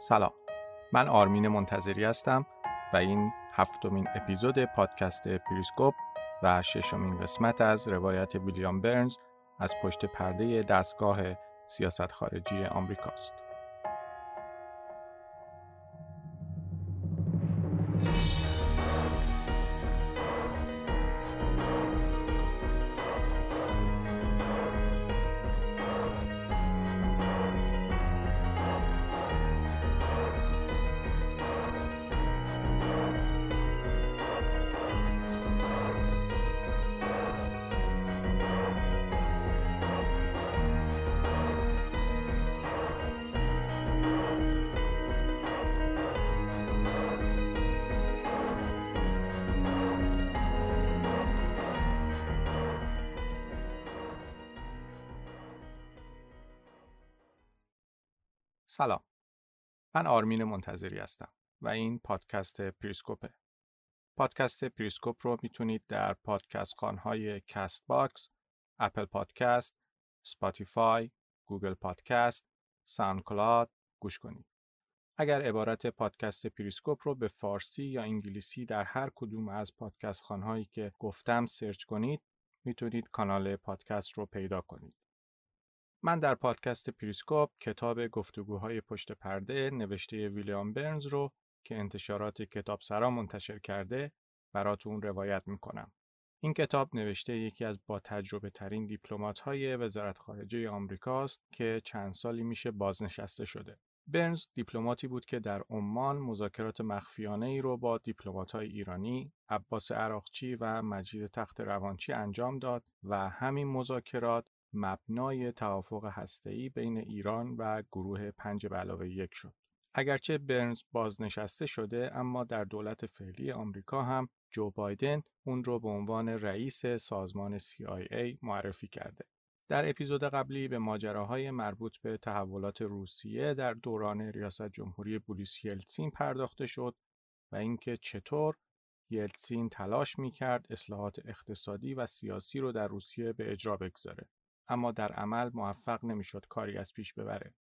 سلام من آرمین منتظری هستم و این هفتمین اپیزود پادکست پریسکوپ و ششمین قسمت از روایت ویلیام برنز از پشت پرده دستگاه سیاست خارجی آمریکاست. سلام من آرمین منتظری هستم و این پادکست پریسکوپه پادکست پریسکوپ رو می‌تونید در پادکست خانهای Castbox، Apple Podcast، Spotify، Google Podcast، SoundCloud گوش کنید. اگر عبارت پادکست پریسکوپ رو به فارسی یا انگلیسی در هر کدوم از پادکست خانهایی که گفتم search کنید می‌تونید کانال پادکست رو پیدا کنید. من در پادکست پریسکوپ کتاب گفتگوهای پشت پرده نوشته ویلیام برنز رو که انتشارات کتاب سرا منتشر کرده براتون روایت می‌کنم. این کتاب نوشته یکی از با تجربه ترین دیپلمات های وزارت خارجه آمریکاست که چند سالی میشه بازنشسته شده. برنز دیپلماتی بود که در عمان مذاکرات مخفیانه ای رو با دیپلمات های ایرانی، عباس عراقچی و مجید تخت روانچی انجام داد و همین مذاکرات مبنای توافق هسته‌ای بین ایران و گروه پنج به علاوه یک شد. اگرچه برنز بازنشسته شده اما در دولت فعلی آمریکا هم جو بایدن اون رو به عنوان رئیس سازمان CIA معرفی کرده. در اپیزود قبلی به ماجراهای مربوط به تحولات روسیه در دوران ریاست جمهوری بوریس یلتسین پرداخته شد و اینکه چطور یلتسین تلاش می‌کرد اصلاحات اقتصادی و سیاسی رو در روسیه به اجرا بگذاره. اما در عمل موفق نمی‌شد کاری از پیش ببره.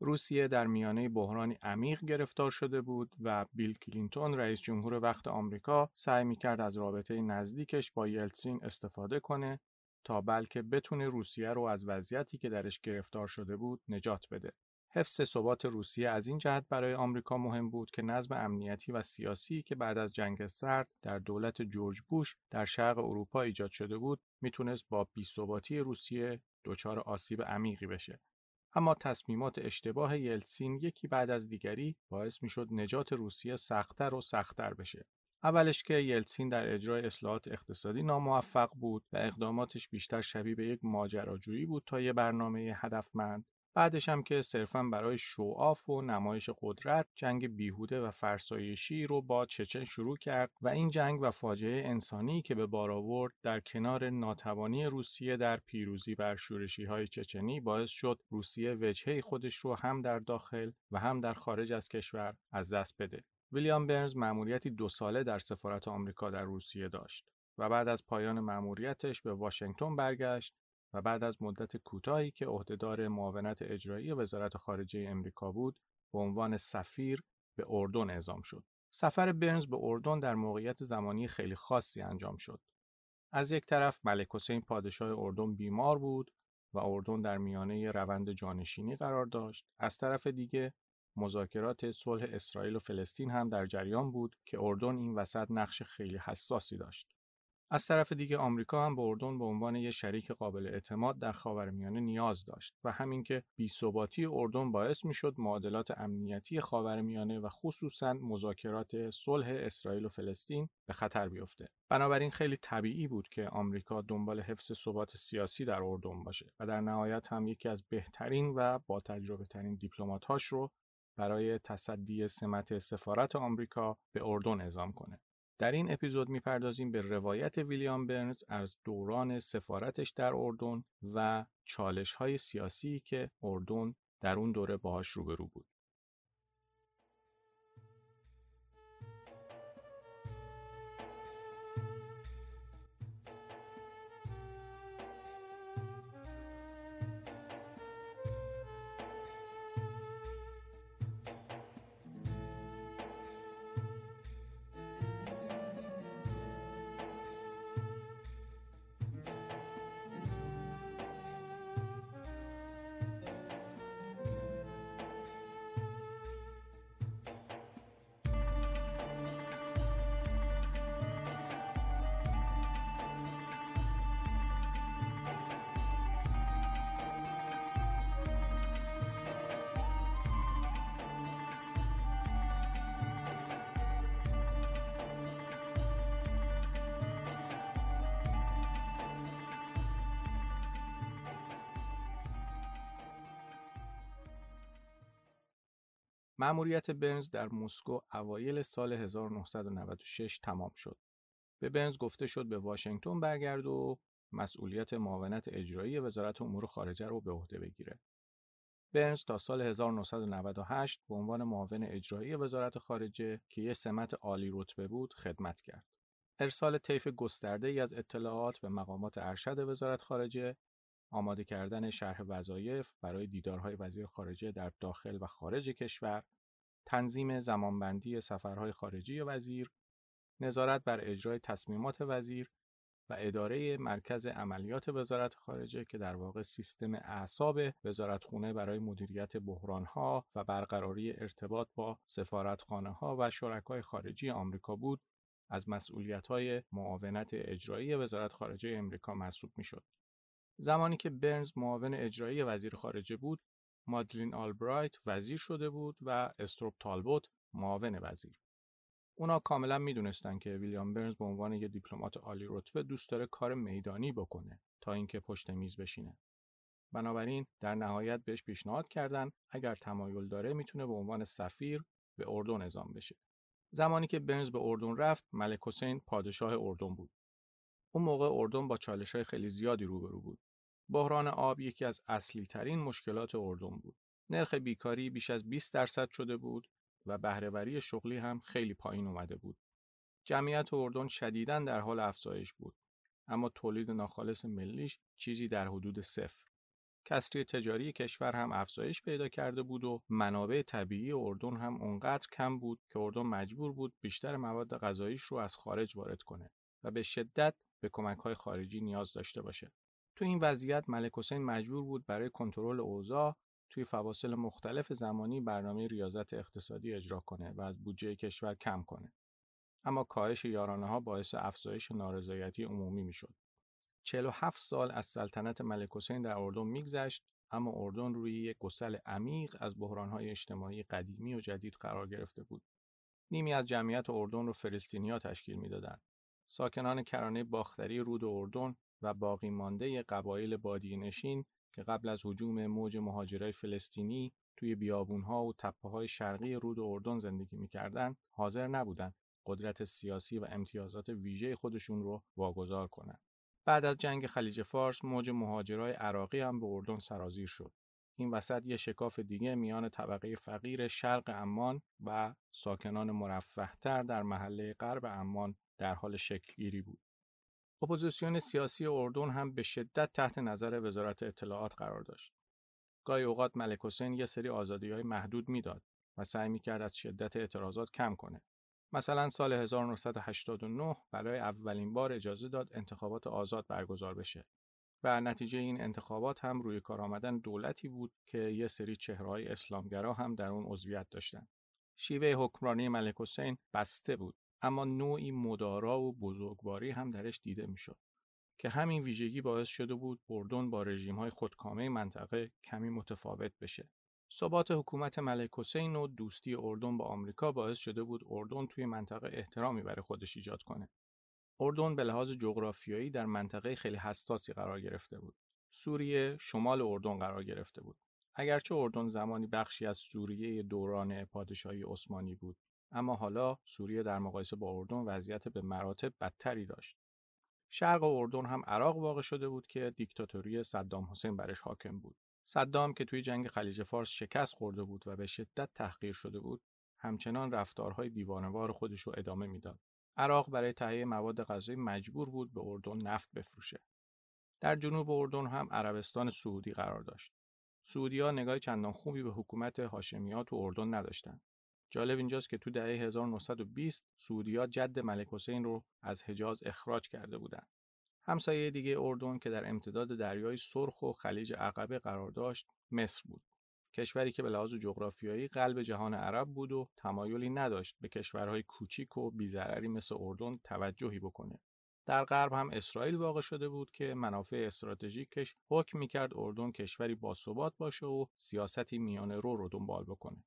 روسیه در میانه بحرانی عمیق گرفتار شده بود و بیل کلینتون رئیس جمهور وقت آمریکا سعی می‌کرد از رابطه نزدیکش با یلتسین استفاده کنه تا بلکه بتونه روسیه رو از وضعیتی که درش گرفتار شده بود نجات بده. حفظ ثبات روسیه از این جهت برای آمریکا مهم بود که نظم امنیتی و سیاسی که بعد از جنگ سرد در دولت جورج بوش در شرق اروپا ایجاد شده بود می‌تونست با بیثباتی روسیه دچار آسیب عمیقی بشه. اما تصمیمات اشتباه یلسین یکی بعد از دیگری باعث می‌شد نجات روسیه سختتر و سختتر بشه. اولش که یلسین در اجرای اصلاحات اقتصادی ناموفق بود و اقداماتش بیشتر شبیه به یک ماجراجویی بود تا یه برنامه هدفمند بعدش هم که صرفا برای شوآف و نمایش قدرت جنگ بیهوده و فرسایشی رو با چچن شروع کرد و این جنگ و فاجعه انسانی که به بار آورد در کنار ناتوانی روسیه در پیروزی بر شورشی های چچنی باعث شد روسیه وجهه خودش رو هم در داخل و هم در خارج از کشور از دست بده. ویلیام برنز مأموریتی دو ساله در سفارت آمریکا در روسیه داشت و بعد از پایان مأموریتش به واشنگتن برگشت و بعد از مدت کوتاهی که عهدهدار معاونت اجرایی وزارت خارجه امریکا بود به عنوان سفیر به اردن اعزام شد. سفر برنز به اردن در موقعیت زمانی خیلی خاصی انجام شد. از یک طرف ملک حسین پادشاه اردن بیمار بود و اردن در میانه روند جانشینی قرار داشت. از طرف دیگه مذاکرات صلح اسرائیل و فلسطین هم در جریان بود که اردن این وسط نقش خیلی حساسی داشت. از طرف دیگه آمریکا هم به اردن به عنوان یک شریک قابل اعتماد در خاورمیانه نیاز داشت و همین که بی‌ثباتی اردن باعث می‌شد معادلات امنیتی خاورمیانه و خصوصا مذاکرات صلح اسرائیل و فلسطین به خطر بیفته. بنابراین خیلی طبیعی بود که آمریکا دنبال حفظ ثبات سیاسی در اردن باشه و در نهایت هم یکی از بهترین و با تجربه ترین دیپلمات‌هاش رو برای تصدی سمت سفارت آمریکا به اردن اعزام کنه. در این اپیزود می‌پردازیم به روایت ویلیام برنز از دوران سفارتش در اردن و چالش های سیاسی که اردن در اون دوره باهاش روبرو بود. مأموریت برنز در مسکو اوایل سال 1996 تمام شد. به برنز گفته شد به واشنگتن برگرد و مسئولیت معاونت اجرایی وزارت امور خارجه رو به عهده بگیره. برنز تا سال 1998 به عنوان معاون اجرایی وزارت خارجه که یه سمت عالی رتبه بود خدمت کرد. ارسال طیف گسترده ای از اطلاعات به مقامات ارشد وزارت خارجه، آماده کردن شرح وظایف برای دیدارهای وزیر خارجه در داخل و خارج کشور، تنظیم زمانبندی سفرهای خارجی وزیر، نظارت بر اجرای تصمیمات وزیر و اداره مرکز عملیات وزارت خارجه که در واقع سیستم اعصاب وزارتخونه برای مدیریت بحرانها و برقراری ارتباط با سفارتخانه ها و شرکای خارجی آمریکا بود از مسئولیت های معاونت اجرایی وزارت خارجه امریکا محسوب می شد. زمانی که برنز معاون اجرایی وزیر خارجه بود، مادلین آلبرایت وزیر شده بود و استروپ تالبوت معاون وزیر. اونا کاملا می‌دونستن که ویلیام برنز به عنوان یه دیپلمات عالی رتبه دوست داره کار میدانی بکنه تا اینکه پشت میز بشینه. بنابراین در نهایت بهش پیشنهاد کردن اگر تمایل داره می‌تونه به عنوان سفیر به اردن اعزام بشه. زمانی که برنز به اردن رفت، ملک حسین پادشاه اردن بود. اون موقع اردن با چالش های خیلی زیادی روبرو بود. بحران آب یکی از اصلی ترین مشکلات اردن بود. نرخ بیکاری بیش از 20 درصد شده بود و بهرهوری شغلی هم خیلی پایین اومده بود. جمعیت اردن شدیداً در حال افزایش بود. اما تولید ناخالص ملیش چیزی در حدود صفر. کسری تجاری کشور هم افزایش پیدا کرده بود و منابع طبیعی اردن هم اونقدر کم بود که اردن مجبور بود بیشتر مواد غذاییش رو از خارج وارد کنه و به شدت به کمک‌های خارجی نیاز داشته باشه. تو این وضعیت ملک حسین مجبور بود برای کنترل اوضاع توی فواصل مختلف زمانی برنامه ریاضت اقتصادی اجرا کنه و از بودجه کشور کم کنه. اما کاهش یارانه ها باعث افزایش نارضایتی عمومی می‌شد. 47 سال از سلطنت ملک حسین در اردن میگذشت اما اردن روی یک گسل عمیق از بحرانهای اجتماعی قدیمی و جدید قرار گرفته بود. نیمی از جمعیت اردن رو فلسطینیا تشکیل می‌دادند. ساکنان کرانه باختری رود اردن و باقی مانده قبایل بادی نشین که قبل از حجوم موج مهاجرای فلسطینی توی بیابونها و تپه‌های شرقی رود اردن زندگی می‌کردند حاضر نبودند قدرت سیاسی و امتیازات ویژه خودشون رو واگذار کنند. بعد از جنگ خلیج فارس موج مهاجرای عراقی هم به اردن سرازیر شد. این وسط یه شکاف دیگه میان طبقه فقیر شرق عمان و ساکنان مرفهتر در محله غرب عمان در حال شکلگیری بود. اپوزیسیون سیاسی اردن هم به شدت تحت نظر وزارت اطلاعات قرار داشت. گاهی اوقات ملک حسین یه سری آزادی های محدود می‌داد و سعی می‌کرد از شدت اعتراضات کم کنه. مثلا سال 1989 برای اولین بار اجازه داد انتخابات آزاد برگزار بشه و نتیجه این انتخابات هم روی کار آمدن دولتی بود که یه سری چهرهای اسلامگرا هم در اون عضویت داشتن. شیوه حکمرانی ملک حسین بسته بود اما نوعی مدارا و بزرگواری هم درش دیده می‌شد که همین ویژگی باعث شده بود اردن با رژیم های خودکامه منطقه کمی متفاوت بشه. ثبات حکومت ملک حسین و دوستی اردن با آمریکا باعث شده بود اردن توی منطقه احترامی برای خودش ایجاد کنه. اردن به لحاظ جغرافیایی در منطقه خیلی حساسی قرار گرفته بود. سوریه شمال اردن قرار گرفته بود. اگرچه اردن زمانی بخشی از سوریه دوران پادشاهی عثمانی بود اما حالا سوریه در مقایسه با اردن وضعیت به مراتب بدتری داشت. شرق اردن هم عراق واقع شده بود که دیکتاتوری صدام حسین برش حاکم بود. صدام که توی جنگ خلیج فارس شکست خورده بود و به شدت تحقیر شده بود، همچنان رفتارهای دیوانوار خودش رو ادامه می‌داد. عراق برای تهیه مواد غذایی مجبور بود به اردن نفت بفروشه. در جنوب اردن هم عربستان سعودی قرار داشت. سعودی نگاه چندان خوبی به حکومت هاشمیات و اردن نداشتند. جالب اینجاست که تو دهه 1920 سعودیا جد ملک حسین رو از حجاز اخراج کرده بودند. همسایه دیگه اردن که در امتداد دریای سرخ و خلیج عقبه قرار داشت مصر بود. کشوری که به لحاظ جغرافیایی قلب جهان عرب بود و تمایلی نداشت به کشورهای کوچیک و بیزرری مثل اردن توجهی بکنه. در غرب هم اسرائیل واقع شده بود که منافع استراتژیکش حکم می‌کرد اردن کشوری باثبات باشه و سیاستی میانه رو رو دنبال بکنه.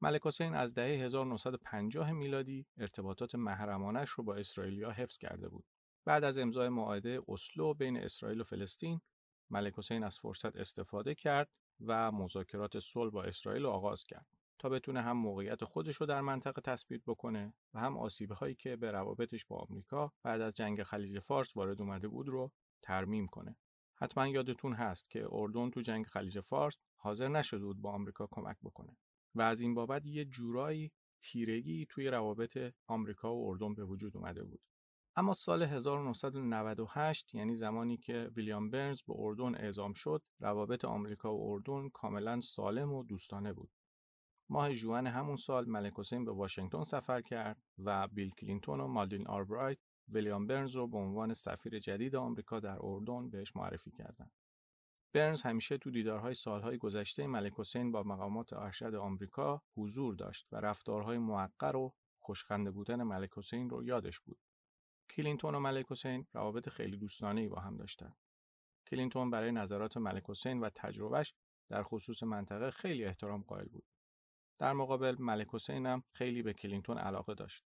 ملک حسین از دهه 1950 میلادی ارتباطات محرمانش رو با اسرائیلیا حفظ کرده بود. بعد از امضای معاهده اسلو بین اسرائیل و فلسطین، ملک حسین از فرصت استفاده کرد و مذاکرات صلح با اسرائیل آغاز کرد. تا بتونه هم موقعیت خودش رو در منطقه تثبیت بکنه و هم آسیب هایی که به روابطش با آمریکا بعد از جنگ خلیج فارس وارد اومده بود رو ترمیم کنه. حتما یادتون هست که اردن تو جنگ خلیج فارس حاضر نشده بود با آمریکا کمک بکنه و از این بابت یه جورایی تیرگی توی روابط آمریکا و اردن به وجود اومده بود. اما سال 1998 یعنی زمانی که ویلیام برنز به اردن اعزام شد روابط آمریکا و اردن کاملا سالم و دوستانه بود ماه جوان همون سال ملک حسین به واشنگتن سفر کرد و بیل کلینتون و مالدین آربرایت ویلیام برنز رو به عنوان سفیر جدید آمریکا در اردن بهش معرفی کردند. برنز همیشه تو دیدارهای سالهای گذشته ملک حسین با مقامات ارشد آمریکا حضور داشت و رفتارهای موقر و خوش‌خنده بودن ملک حسین رو یادش بود. کلینتون و ملک حسین روابط خیلی دوستانه با هم داشتند. کلینتون برای نظرات ملک حسین و تجربهش در خصوص منطقه خیلی احترام قائل بود. در مقابل ملک حسین هم خیلی به کلینتون علاقه داشت.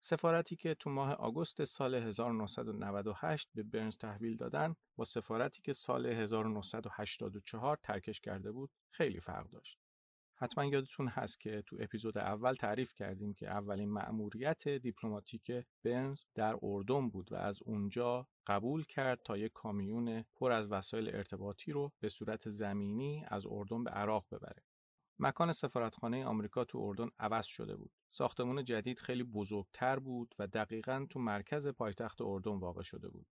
سفارتی که تو ماه آگوست سال 1998 به برنز تحویل دادن با سفارتی که سال 1984 ترکش کرده بود خیلی فرق داشت. حتما یادتون هست که تو اپیزود اول تعریف کردیم که اولین مأموریت دیپلماتیک برنز در اردن بود و از اونجا قبول کرد تا یک کامیون پر از وسایل ارتباطی رو به صورت زمینی از اردن به عراق ببره. مکان سفارتخانه آمریکا تو اردن عوض شده بود. ساختمون جدید خیلی بزرگتر بود و دقیقا تو مرکز پایتخت اردن واقع شده بود.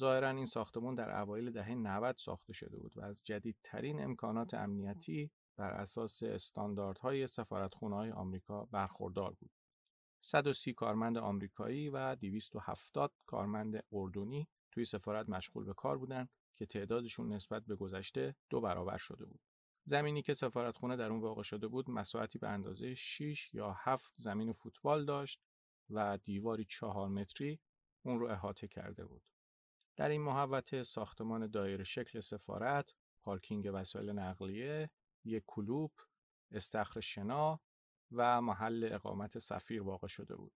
ظاهرا این ساختمون در اوایل دهه 90 ساخته شده بود و از جدیدترین امکانات امنیتی بر اساس استانداردهای سفارتخانه‌های آمریکا برخوردار بود. 130 کارمند آمریکایی و 270 کارمند اردنی توی سفارت مشغول به کار بودند که تعدادشون نسبت به گذشته دو برابر شده بود. زمینی که سفارتخونه در اون واقع شده بود مساحتی به اندازه 6 یا 7 زمین فوتبال داشت و دیواری 4 متری اون رو احاطه کرده بود. در این محوطه ساختمان دایره شکل سفارت، پارکینگ وسایل نقلیه، یک کلوب، استخر شنا و محل اقامت سفیر واقع شده بود.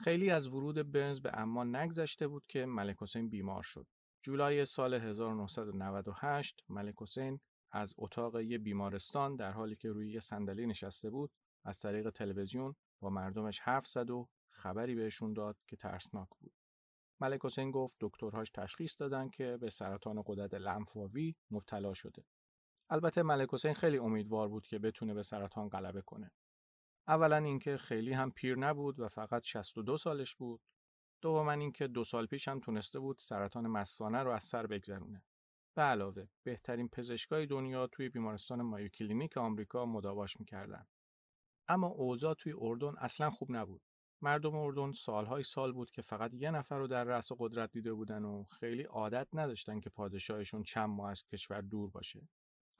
خیلی از ورود برنز به اما نگذشته بود که ملک حسین بیمار شد. جولای سال 1998 ملک حسین از اتاق یه بیمارستان در حالی که روی یه صندلی نشسته بود از طریق تلویزیون با مردمش حرف زد و خبری بهشون داد که ترسناک بود. ملک حسین گفت دکترهاش تشخیص دادن که به سرطان قدرت لنفاوی مبتلا شده. البته ملک حسین خیلی امیدوار بود که بتونه به سرطان غلبه کنه. اولا اینکه خیلی هم پیر نبود و فقط 62 سالش بود. دوما اینکه دو سال پیش هم تونسته بود سرطان مثانه رو از سر بگذرونه. به علاوه بهترین پزشکای دنیا توی بیمارستان مایو کلینیک آمریکا مداواش می‌کردن. اما اوضاع توی اردن اصلا خوب نبود. مردم اردن سالهای سال بود که فقط یه نفر رو در رأس قدرت دیده بودن و خیلی عادت نداشتن که پادشاهشون چند ماه از کشور دور باشه.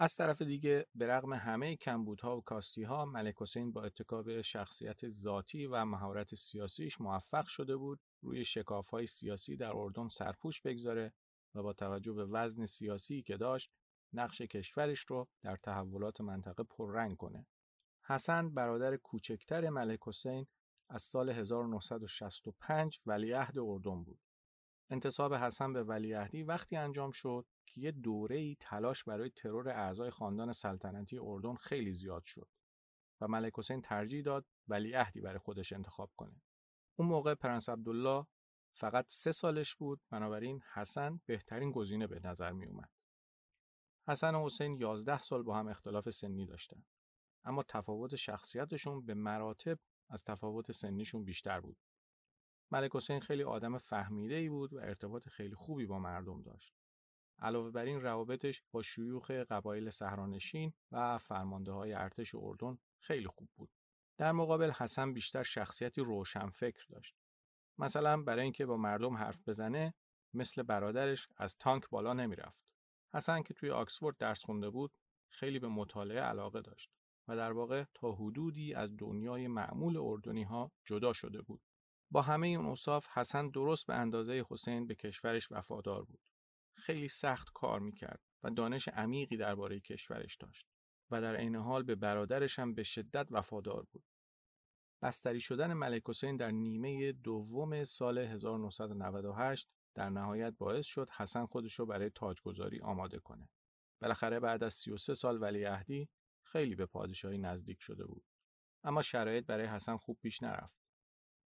از طرف دیگه به رغم همه کمبودها و کاستیها ملک حسین با اتکا به شخصیت ذاتی و مهارت سیاسیش موفق شده بود روی شکافهای سیاسی در اردن سرپوش بگذاره و با توجه به وزن سیاسی که داشت نقش کشورش رو در تحولات منطقه پررنگ کنه. حسن برادر کوچکتر ملک حسین از سال 1965 ولیعهد اردن بود. انتصاب حسن به ولیعهدی وقتی انجام شد که یه دوره ای تلاش برای ترور اعضای خاندان سلطنتی اردن خیلی زیاد شد و ملک حسین ترجیح داد ولیعهدی برای خودش انتخاب کنه. اون موقع پرنس عبدالله فقط سه سالش بود بنابراین حسن بهترین گزینه به نظر می اومد. حسن و حسین 11 سال با هم اختلاف سنی داشتن. اما تفاوت شخصیتشون به مراتب از تفاوت سنیشون بیشتر بود. ملک حسین خیلی آدم فهمیده ای بود و ارتباط خیلی خوبی با مردم داشت. علاوه بر این روابطش با شیوخ قبایل سهرانشین و فرمانده های ارتش اردن خیلی خوب بود. در مقابل حسن بیشتر شخصیتی روشنفکر داشت. مثلا برای اینکه با مردم حرف بزنه مثل برادرش از تانک بالا نمی‌رفت. حسن که توی آکسفورد درس خونده بود خیلی به مطالعه علاقه داشت و در واقع تا حدودی از دنیای معمول اردنی ها جدا شده بود. با همه این اوصاف حسن درست به اندازه حسین به کشورش وفادار بود. خیلی سخت کار می‌کرد و دانش عمیقی درباره کشورش داشت و در عین حال به برادرش هم به شدت وفادار بود. بستری شدن ملک حسین در نیمه دوم سال 1998 در نهایت باعث شد حسن خودش رو برای تاجگذاری آماده کنه. بالاخره بعد از 33 سال ولیعهدی خیلی به پادشاهی نزدیک شده بود. اما شرایط برای حسن خوب پیش نرفت.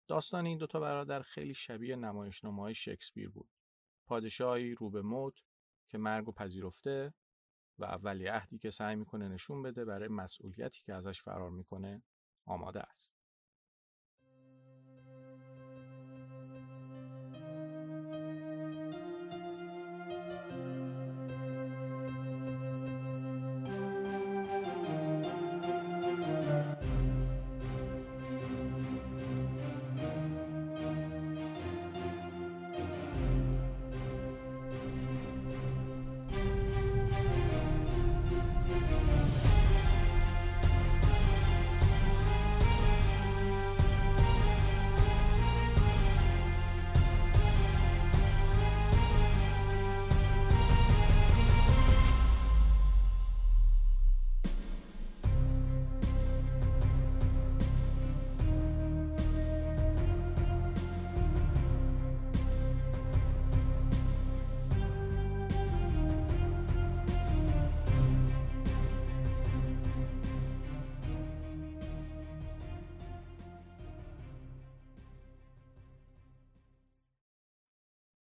داستان این دوتا برادر خیلی شبیه نمایشنامه های شکسپیر بود. پادشاهی رو به موت که مرگ و پذیرفته و اولی عهدی که سعی می‌کنه نشون بده برای مسئولیتی که ازش فرار می‌کنه آماده است.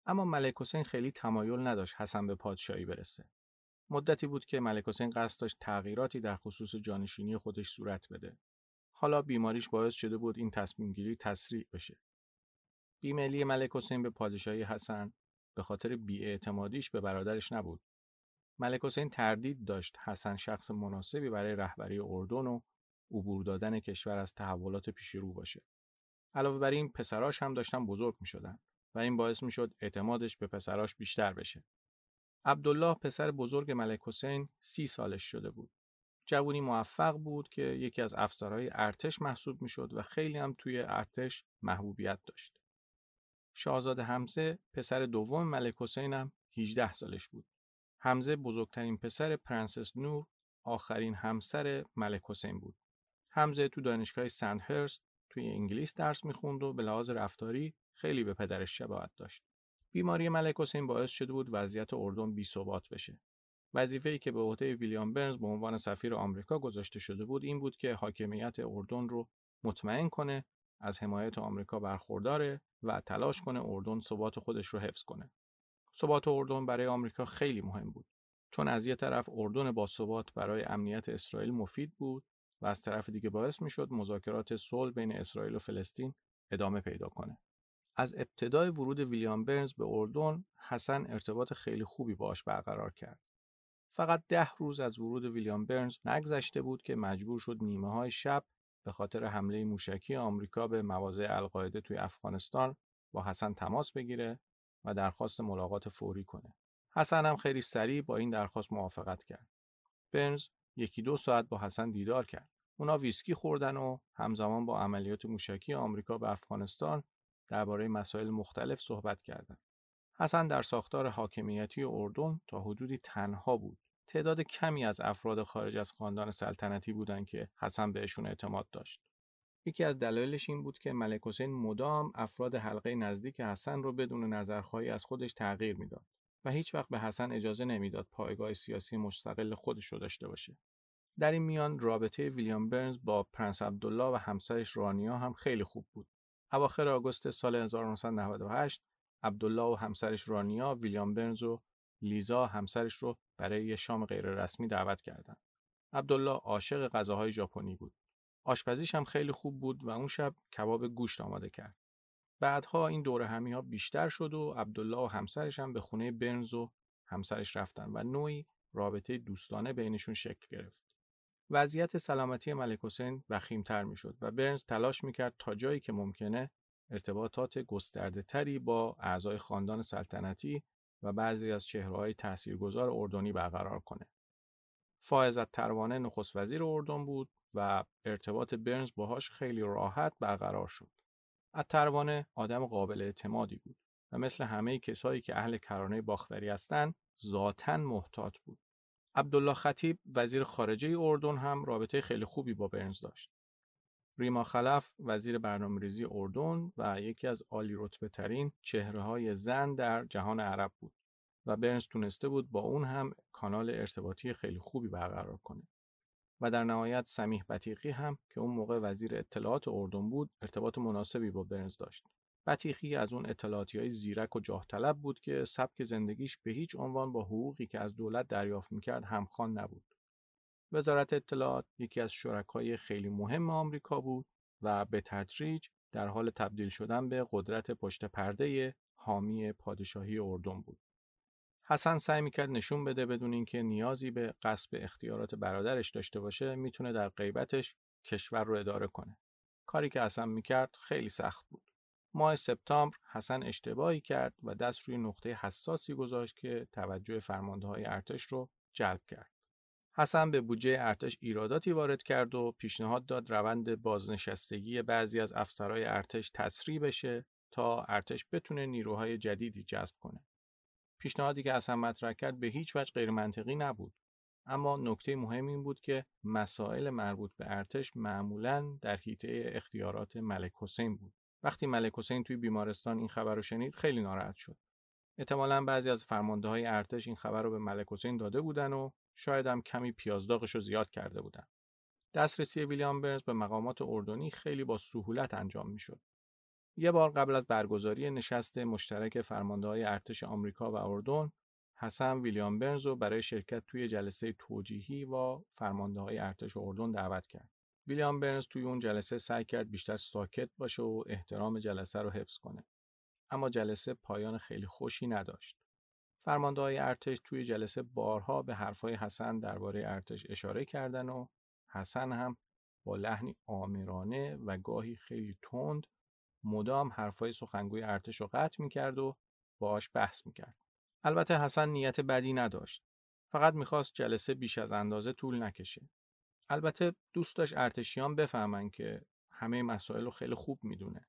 اما ملک حسین خیلی تمایل نداشت حسن به پادشاهی برسه. مدتی بود که ملک حسین قصد داشت تغییراتی در خصوص جانشینی خودش صورت بده. حالا بیماریش باعث شده بود این تصمیم گیری تسریع بشه. بیمیلی ملک حسین به پادشاهی حسن به خاطر بیاعتمادیش به برادرش نبود. ملک حسین تردید داشت حسن شخص مناسبی برای رهبری اردن و عبور دادن کشور از تحولات پیش رو باشه. علاوه بر این پسراش هم داشتن بزرگ می شدن. و این باعث می‌شد اعتمادش به پسراش بیشتر بشه. عبدالله پسر بزرگ ملک حسین سی سالش شده بود. جوونی موفق بود که یکی از افسرهای ارتش محسوب می‌شد و خیلی هم توی ارتش محبوبیت داشت. شاهزاده حمزه پسر دوم ملک حسین هم 18 سالش بود. حمزه بزرگترین پسر پرنسس نور آخرین همسر ملک حسین بود. حمزه تو دانشگاه سندهرست توی انگلیس درس می‌خوند و به لحاظ رفتاری خیلی به پدرش شباهت داشت. بیماری ملک حسین باعث شده بود وضعیت اردن بی ثبات بشه. وظیفه ای که به عهده ویلیام برنز به عنوان سفیر آمریکا گذاشته شده بود این بود که حاکمیت اردن رو مطمئن کنه از حمایت آمریکا برخورداره و تلاش کنه اردن ثبات خودش رو حفظ کنه. ثبات اردن برای آمریکا خیلی مهم بود چون از یه طرف اردن با ثبات برای امنیت اسرائیل مفید بود و از طرف دیگه باعث می‌شد مذاکرات صلح بین اسرائیل و فلسطین ادامه پیدا کنه. از ابتدای ورود ویلیام برنز به اردن حسن ارتباط خیلی خوبی باش برقرار کرد. فقط ده روز از ورود ویلیام برنز نگذشته بود که مجبور شد نیمه های شب به خاطر حمله موشکی آمریکا به مواضع القاعده توی افغانستان با حسن تماس بگیره و درخواست ملاقات فوری کنه. حسن هم خیلی سریع با این درخواست موافقت کرد. برنز یکی دو ساعت با حسن دیدار کرد. اونا ویسکی خوردن و همزمان با عملیات موشکی آمریکا به افغانستان درباره مسائل مختلف صحبت کردند. حسن در ساختار حاکمیتی اردن تا حدودی تنها بود. تعداد کمی از افراد خارج از خاندان سلطنتی بودند که حسن بهشون اعتماد داشت. یکی از دلایلش این بود که ملک حسین مدام افراد حلقه نزدیک حسن رو بدون نظرخواهی از خودش تغییر می‌داد و هیچ وقت به حسن اجازه نمی‌داد پایگاه سیاسی مستقل خودش رو داشته باشه. در این میان رابطه ویلیام برنز با پرنس عبدالله و همسرش رانیا هم خیلی خوب بود. اواخر آگوست سال 1998 عبدالله و همسرش رانیا ویلیام برنز و لیزا همسرش رو برای یه شام غیررسمی دعوت کردند. عبدالله عاشق غذاهای ژاپنی بود. آشپزیش هم خیلی خوب بود و اون شب کباب گوشت آماده کرد. بعدها این دور همی ها بیشتر شد و عبدالله و همسرش هم به خونه برنز و همسرش رفتن و نوعی رابطه دوستانه بینشون شکل گرفت. وضعیت سلامتی ملک حسین وخیمتر می‌شد و برنز تلاش می‌کرد تا جایی که ممکنه ارتباطات گسترده تری با اعضای خاندان سلطنتی و بعضی از چهرههای تاثیرگذار اردنی برقرار کنه. فائزت تروانه نخست وزیر اردن بود و ارتباط برنز باهاش خیلی راحت برقرار شد. از تروانه آدم قابل اعتمادی بود و مثل همه کسایی که اهل کرانه باختری هستند ذاتا محتاط بود. عبدالله خطیب وزیر خارجه اردن هم رابطه خیلی خوبی با برنز داشت. ریما خلف وزیر برنامه‌ریزی اردن و یکی از عالی رتبه ترین چهره های زن در جهان عرب بود و برنز تونسته بود با اون هم کانال ارتباطی خیلی خوبی برقرار کنه. و در نهایت سمیح بطیقی هم که اون موقع وزیر اطلاعات اردن بود ارتباط مناسبی با برنز داشت. بطیخی از اون اطلاعاتی های زیرک و جاه طلب بود که سبک زندگیش به هیچ عنوان با حقوقی که از دولت دریافت می‌کرد همخوان نبود. وزارت اطلاعات یکی از شرکای خیلی مهم آمریکا بود و به تدریج در حال تبدیل شدن به قدرت پشت پرده حامی پادشاهی اردن بود. حسن سعی می‌کرد نشون بده بدون اینکه نیازی به قصب اختیارات برادرش داشته باشه می‌تونه در غیبتش کشور رو اداره کنه. کاری که حسن می‌کرد خیلی سخت بود. ماه سپتامبر حسن اشتباهی کرد و دست روی نقطه حساسی گذاشت که توجه فرمانده های ارتش رو جلب کرد. حسن به بودجه ارتش ایراداتی وارد کرد و پیشنهاد داد روند بازنشستگی بعضی از افسرهای ارتش تسریع بشه تا ارتش بتونه نیروهای جدیدی جذب کنه. پیشنهادی که حسن مطرح کرد به هیچ وجه غیر منطقی نبود. اما نکته مهم این بود که مسائل مربوط به ارتش معمولا در حیطه اختیارات ملک حسین بود. وقتی ملک حسین توی بیمارستان این خبر رو شنید خیلی ناراحت شد. احتمالا بعضی از فرمانده های ارتش این خبر رو به ملک حسین داده بودن و شاید هم کمی پیازداغش رو زیاد کرده بودن. دسترسی ویلیام برنز به مقامات اردنی خیلی با سهولت انجام می‌شد. یه بار قبل از برگزاری نشست مشترک فرمانده های ارتش آمریکا و اردن، حسن ویلیام برنز رو برای شرکت توی جلسه توجیهی و فرمانده های ارتش اردن دعوت کرد. ویلیام برنز توی اون جلسه سعی کرد بیشتر ساکت باشه و احترام جلسه رو حفظ کنه. اما جلسه پایان خیلی خوشی نداشت. فرمانده های ارتش توی جلسه بارها به حرفای حسن درباره ارتش اشاره کردن و حسن هم با لحنی آمرانه و گاهی خیلی تند مدام حرفای سخنگوی ارتش رو قطع می‌کرد و باهاش بحث می‌کرد. البته حسن نیت بدی نداشت. فقط می‌خواست جلسه بیش از اندازه طول نکشه. البته دوست داشت ارتشیان بفهمن که همه مسائل رو خیلی خوب می‌دونه.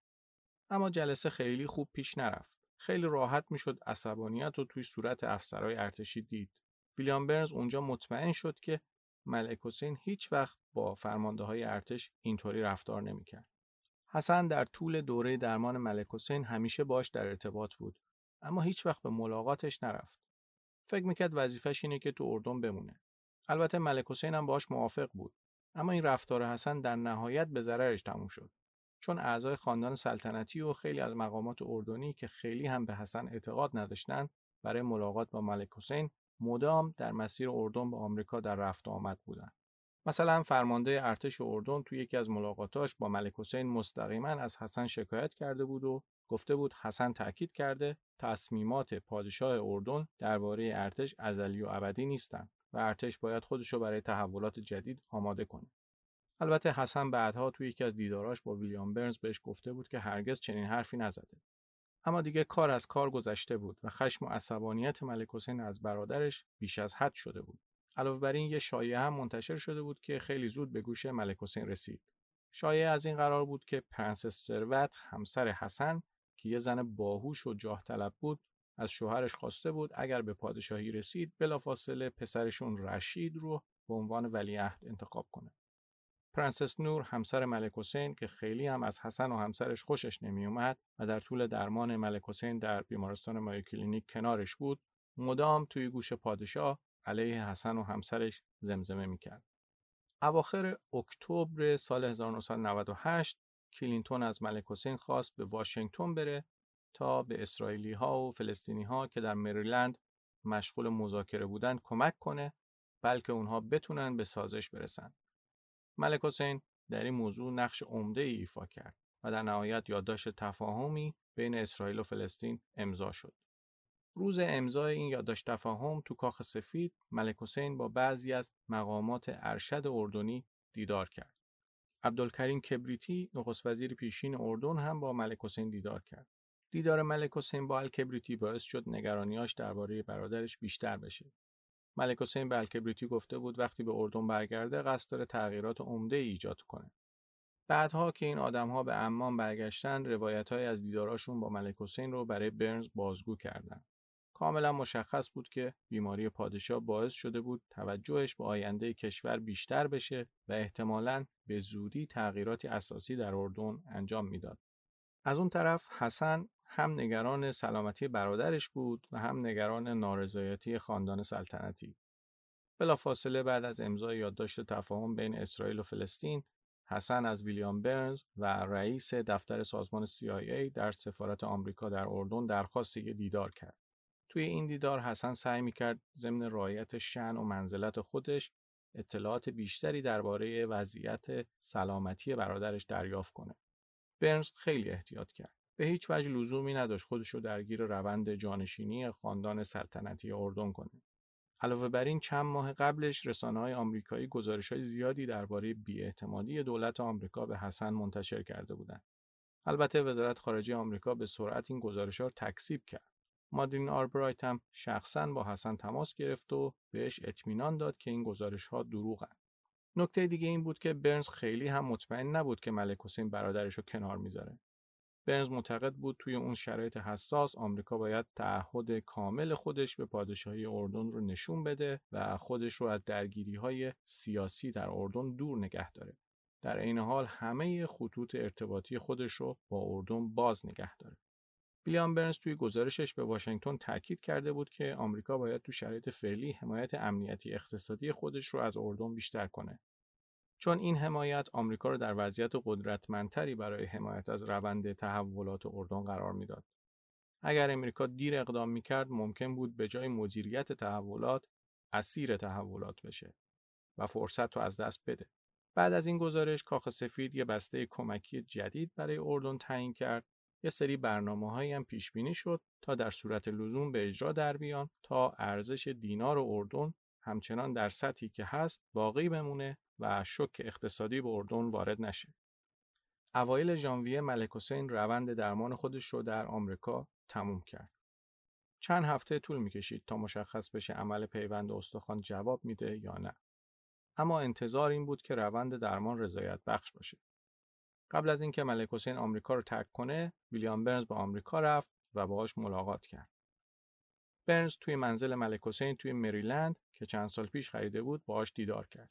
اما جلسه خیلی خوب پیش نرفت. خیلی راحت می‌شد عصبانیت رو توی صورت افسرهای ارتشی دید. ویلیام برنز اونجا مطمئن شد که ملک حسین هیچ وقت با فرمانده های ارتش اینطوری رفتار نمی‌کرد. حسن در طول دوره درمان ملک حسین همیشه باش در ارتباط بود اما هیچ وقت به ملاقاتش نرفت. فکر می‌کرد وظیفش اینه که تو اردن بمونه. البته ملک حسین هم باش موافق بود اما این رفتار حسن در نهایت به ضررش تموم شد. چون اعضای خاندان سلطنتی و خیلی از مقامات اردنی که خیلی هم به حسن اعتقاد نداشتند برای ملاقات با ملک حسین مدام در مسیر اردن به آمریکا در رفت آمد بودند. مثلا فرمانده ارتش اردن توی یکی از ملاقاتاش با ملک حسین مستقیما از حسن شکایت کرده بود و گفته بود حسن تاکید کرده تصمیمات پادشاه اردن درباره ارتش ازلی و ابدی نیستند و ارتش باید خودشو برای تحولات جدید آماده کنه. البته حسن بعدها توی یکی از دیداراش با ویلیام برنز بهش گفته بود که هرگز چنین حرفی نزده. اما دیگه کار از کار گذشته بود و خشم و عصبانیت ملک حسین از برادرش بیش از حد شده بود. علاوه بر این یه شایعه هم منتشر شده بود که خیلی زود به گوش ملک حسین رسید. شایعه از این قرار بود که پرنسس ثروت همسر حسن که یه زن باهوش و جاه طلب بود از شوهرش خواسته بود اگر به پادشاهی رسید بلافاصله پسرشون رشید رو به عنوان ولیعهد انتخاب کنه. پرنسس نور همسر ملک حسین که خیلی هم از حسن و همسرش خوشش نمی اومد و در طول درمان ملک حسین در بیمارستان مایو کلینیک کنارش بود مدام توی گوش پادشاه علیه حسن و همسرش زمزمه می‌کرد. اواخر اکتبر سال 1998 کلینتون از ملک حسین خواست به واشنگتن بره تا به اسرائیلی ها و فلسطینی ها که در مریلند مشغول مذاکره بودند کمک کنه بلکه اونها بتونن به سازش برسن. ملک حسین در این موضوع نقش عمده ای ایفا کرد و در نهایت یادداشت تفاهمی بین اسرائیل و فلسطین امضا شد. روز امضای این یادداشت تفاهم تو کاخ سفید ملک حسین با بعضی از مقامات ارشد اردنی دیدار کرد. عبدالکریم کبریتی نخست وزیر پیشین اردن هم با ملک حسین دیدار کرد. دیدار ملک حسین با الکبریتی باعث شد نگرانیاش درباره برادرش بیشتر بشه. ملک حسین به الکبریتی گفته بود وقتی به اردن برگرده قصد داره تغییرات عمده ای ایجاد کنه. بعدها که این آدمها به عمان برگشتن روایت های از دیداراشون با ملک حسین رو برای برنز بازگو کردند. کاملا مشخص بود که بیماری پادشاه باعث شده بود توجهش به آینده کشور بیشتر بشه و احتمالاً به زودی تغییراتی اساسی در اردن انجام می‌داد. از اون طرف حسن هم نگران سلامتی برادرش بود و هم نگران نارضایتی خاندان سلطنتی. بلافاصله بعد از امضای یادداشت تفاهم بین اسرائیل و فلسطین حسن از ویلیام برنز و رئیس دفتر سازمان CIA در سفارت آمریکا در اردن درخواست دیدار کرد. توی این دیدار حسن سعی می‌کرد ضمن رعایت شن و منزلت خودش اطلاعات بیشتری درباره وضعیت سلامتی برادرش دریافت کنه. برنز خیلی احتیاط کرد. به هیچ وجه لزومی نداشت خودش رو درگیر روند جانشینی خاندان سلطنتی اردن کنه. علاوه بر این چند ماه قبلش رسانه های آمریکایی گزارش های زیادی درباره بیاعتمادی دولت آمریکا به حسن منتشر کرده بودند. البته وزارت خارجه آمریکا به سرعت این گزارش ها تکذیب کرد. مادرین آربرایت هم شخصا با حسن تماس گرفت و بهش اطمینان داد که این گزارش ها دروغن. نکته دیگه این بود که برنز خیلی هم مطمئن نبود که ملک حسین برادرش رو کنار می‌ذاره. برنز معتقد بود توی اون شرایط حساس آمریکا باید تعهد کامل خودش به پادشاهی اردن رو نشون بده و خودش رو از درگیری های سیاسی در اردن دور نگه داره. در این حال همه خطوط ارتباطی خودش رو با اردن باز نگه داره. ویلیام برنز توی گزارشش به واشنگتن تاکید کرده بود که آمریکا باید تو شرایط فعلی حمایت امنیتی اقتصادی خودش رو از اردن بیشتر کنه چون این حمایت آمریکا رو در وضعیت قدرتمندتری برای حمایت از روند تحولات اردن قرار می‌داد. اگر امریکا دیر اقدام می‌کرد ممکن بود به جای مدیریت تحولات اسیر تحولات بشه و فرصت رو از دست بده. بعد از این گزارش کاخ سفید یه بسته کمکی جدید برای اردن تعیین کرد یه سری برنامه هایی هم پیش بینی شد تا در صورت لزوم به اجرا در بیان تا ارزش دینار اردن همچنان در سطحی که هست باقی بمونه و شک اقتصادی به اردن وارد نشه. اوایل ژانویه ملک حسین روند درمان خودش رو در آمریکا تموم کرد. چند هفته طول می‌کشید تا مشخص بشه عمل پیوند استخوان جواب میده یا نه. اما انتظار این بود که روند درمان رضایت بخش باشه. قبل از اینکه ملک حسین آمریکا رو ترک کنه، ویلیام برنز به آمریکا رفت و باهاش ملاقات کرد. برنز توی منزل ملک حسین توی مریلند که چند سال پیش خریده بود باهاش دیدار کرد.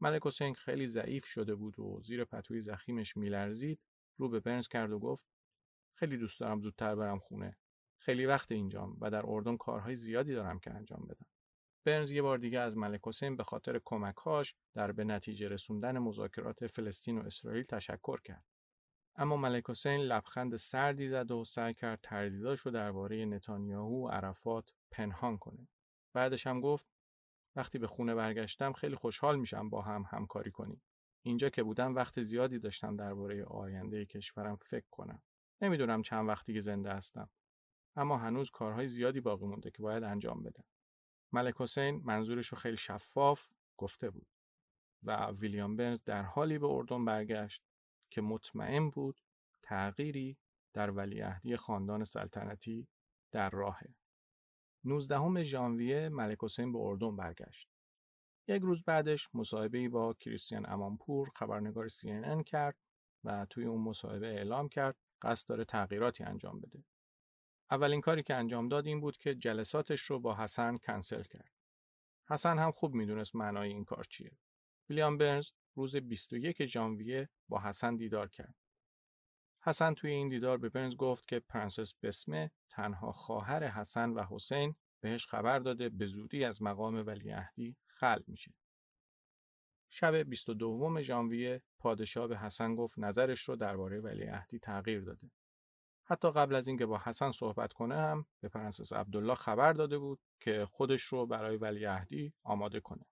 ملک حسین خیلی ضعیف شده بود و زیر پتوی زخیمش میلرزید رو به برنز کرد و گفت خیلی دوست دارم زودتر برم خونه. خیلی وقت اینجام و در اردن کارهای زیادی دارم که انجام بدم. برنز یه بار دیگه از ملک حسین به خاطر کمکهاش در به نتیجه رسوندن مذاکرات فلسطین و اسرائیل تشکر کرد. اما ملک حسین لبخند سردی زد و سعی کرد تردیداش رو درباره نتانیاهو و عرفات پنهان کنه. بعدش هم گفت وقتی به خونه برگشتم خیلی خوشحال میشم با هم همکاری کنیم. اینجا که بودم وقت زیادی داشتم درباره آینده کشورم فکر کنم. نمی‌دونم چند وقتی که زنده هستم. اما هنوز کارهای زیادی باقی مونده که باید انجام بدم. ملک حسین منظورش رو خیلی شفاف گفته بود و ویلیام برنز در حالی به اردن برگشت که مطمئن بود تغییری در ولیعهدی خاندان سلطنتی در راهه. 19 ژانویه ملک حسین به اردن برگشت. یک روز بعدش مصاحبه با کریستیان امانپور خبرنگار CNN کرد و توی اون مصاحبه اعلام کرد قصد داره تغییراتی انجام بده. اولین کاری که انجام داد این بود که جلساتش رو با حسن کنسل کرد. حسن هم خوب می‌دونست معنای این کار چیه. ویلیام برنز روز 21 ژانویه با حسن دیدار کرد. حسن توی این دیدار به برنز گفت که پرنسس بسمه تنها خواهر حسن و حسین بهش خبر داده به زودی از مقام ولیعهدی خل میشه. شب 22 ژانویه پادشاه به حسن گفت نظرش رو درباره ولیعهدی تغییر داده. حتی قبل از اینکه با حسن صحبت کنه هم به پرنسس عبدالله خبر داده بود که خودش رو برای ولیعهدی آماده کنه.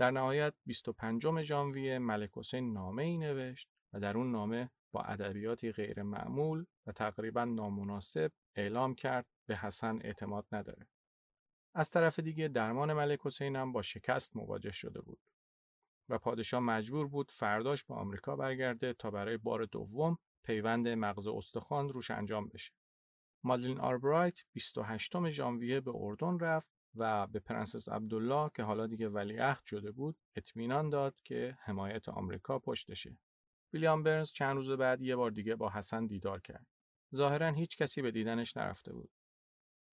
در نهایت 25 ژانویه ملک حسین نامه ای نوشت و در اون نامه با ادبیاتی غیر معمول و تقریبا نامناسب اعلام کرد به حسن اعتماد نداره. از طرف دیگه درمان ملک حسین هم با شکست مواجه شده بود و پادشاه مجبور بود فرداش به آمریکا برگرده تا برای بار دوم پیوند مغز استخوان روش انجام بشه. مادلین آلبرایت 28 ژانویه به اردن رفت و به پرنس عبدالله که حالا دیگه ولیعهد شده بود اطمینان داد که حمایت آمریکا پشتشه. ویلیام برنز چند روز بعد یه بار دیگه با حسن دیدار کرد. ظاهرا هیچ کسی به دیدنش نرفته بود.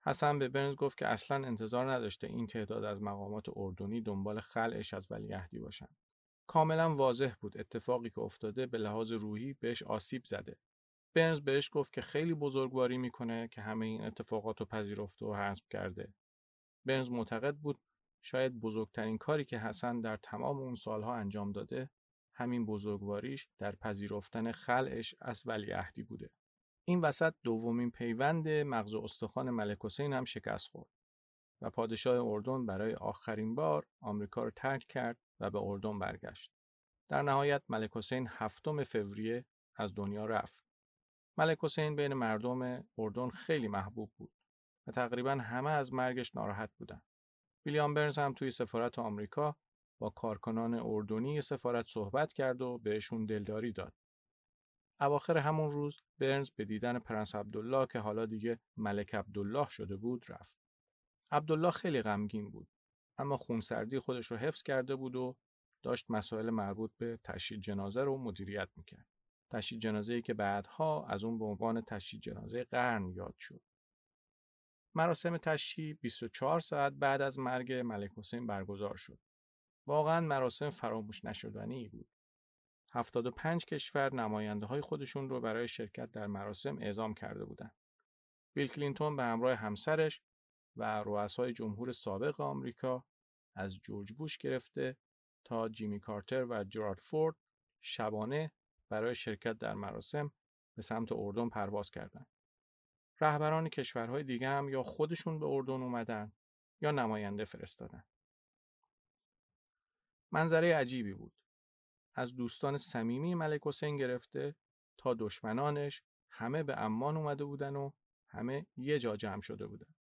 حسن به برنز گفت که اصلا انتظار نداشته این تعداد از مقامات اردنی دنبال خلعش از ولیعهدی باشن. کاملا واضح بود اتفاقی که افتاده به لحاظ روحی بهش آسیب زده. برنز بهش گفت که خیلی بزرگواری می‌کنه که همه این اتفاقات رو پذیرفته و حذف کرده. برنز معتقد بود شاید بزرگترین کاری که حسن در تمام اون سالها انجام داده همین بزرگواریش در پذیرفتن خلعش از ولیعهدی بوده. این وسط دومین پیوند مغز و استخوان ملک حسین هم شکست خورد و پادشاه اردن برای آخرین بار آمریکا رو ترک کرد و به اردن برگشت. در نهایت ملک حسین هفتم فوریه از دنیا رفت. ملک حسین بین مردم اردن خیلی محبوب بود و تقریبا همه از مرگش ناراحت بودن. ویلیام برنز هم توی سفارت آمریکا با کارکنان اردنی سفارت صحبت کرد و بهشون دلداری داد. اواخر همون روز برنز به دیدن پرنس عبدالله که حالا دیگه ملک عبدالله شده بود رفت. عبدالله خیلی غمگین بود اما خونسردی خودش رو حفظ کرده بود و داشت مسائل مربوط به تشییع جنازه رو مدیریت می‌کرد. تشییع جنازه ای که بعدها از اون به عنوان تشییع جنازه قرن یاد شد. مراسم تشییع 24 ساعت بعد از مرگ ملک حسین برگزار شد. واقعا مراسم فراموش نشدنی بود. 75 کشور نماینده های خودشون رو برای شرکت در مراسم اعزام کرده بودند. بیل کلینتون به همراه همسرش و رؤسای جمهور سابق آمریکا از جورج بوش گرفته تا جیمی کارتر و جرارد فورد شبانه برای شرکت در مراسم به سمت اردن پرواز کردند. رهبران کشورهای دیگه هم یا خودشون به اردن اومدن یا نماینده فرستادن. منظره عجیبی بود. از دوستان صمیمی ملک حسین گرفته تا دشمنانش همه به امان اومده بودن و همه یه جا جمع شده بودن.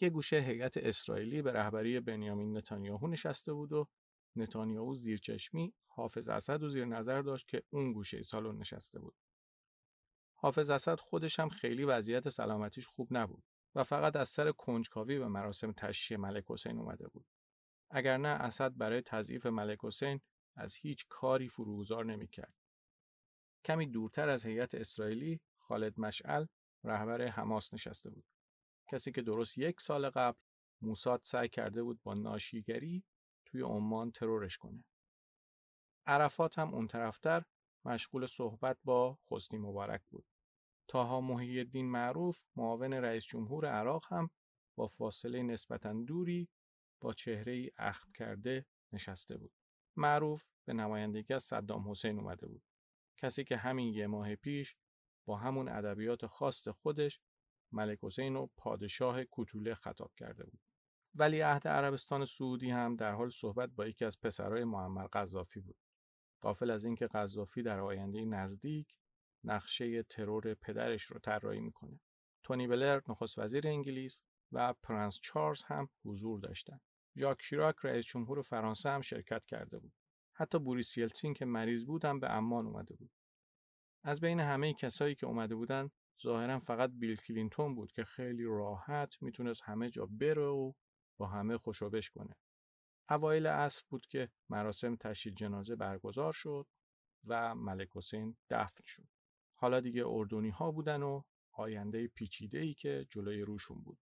یه گوشه هیئت اسرائیلی به رهبری بنیامین نتانیاهو نشسته بود و نتانیاهو زیرچشمی حافظ اسد و زیر نظر داشت که اون گوشه سالن نشسته بود. حافظ اسد خودش هم خیلی وضعیت سلامتیش خوب نبود و فقط از سر کنجکاوی به مراسم تشییع ملک حسین اومده بود. اگر نه اسد برای تضعیف ملک حسین از هیچ کاری فروگذار نمی‌کرد. کمی دورتر از هیئت اسرائیلی خالد مشعل رهبر حماس نشسته بود. کسی که درست یک سال قبل موساد سعی کرده بود با ناشیگری توی عمان ترورش کنه. عرفات هم اون طرفتر مشغول صحبت با حسنی مبارک بود. تاها محی الدین معروف معاون رئیس جمهور عراق هم با فاصله نسبتا دوری با چهره ای اخم کرده نشسته بود. معروف به نمایندگی از صدام حسین اومده بود. کسی که همین یه ماه پیش با همون ادبیات خاص خودش ملک حسین و پادشاه کوتوله خطاب کرده بود. ولی عهد عربستان سعودی هم در حال صحبت با یکی از پسرای معمر قذافی بود. غافل از اینکه قذافی در آینده نزدیک نقشه ترور پدرش رو طراحی می‌کنه. تونی بلر نخست وزیر انگلیس و پرنس چارلز هم حضور داشتند. ژاک شیراک رئیس جمهور فرانسه هم شرکت کرده بود. حتی بوریس یلتسین که مریض بود هم به امان اومده بود. از بین همه کسایی که اومده بودن ظاهرا فقط بیل کلینتون بود که خیلی راحت می‌تونست همه جا بره و با همه خوشوبش کنه. اوایل عصر بود که مراسم تشییع جنازه برگزار شد و ملک حسین دفن شد. حالا دیگه اردنی ها بودن و آینده پیچیده ای که جلوی روشون بود.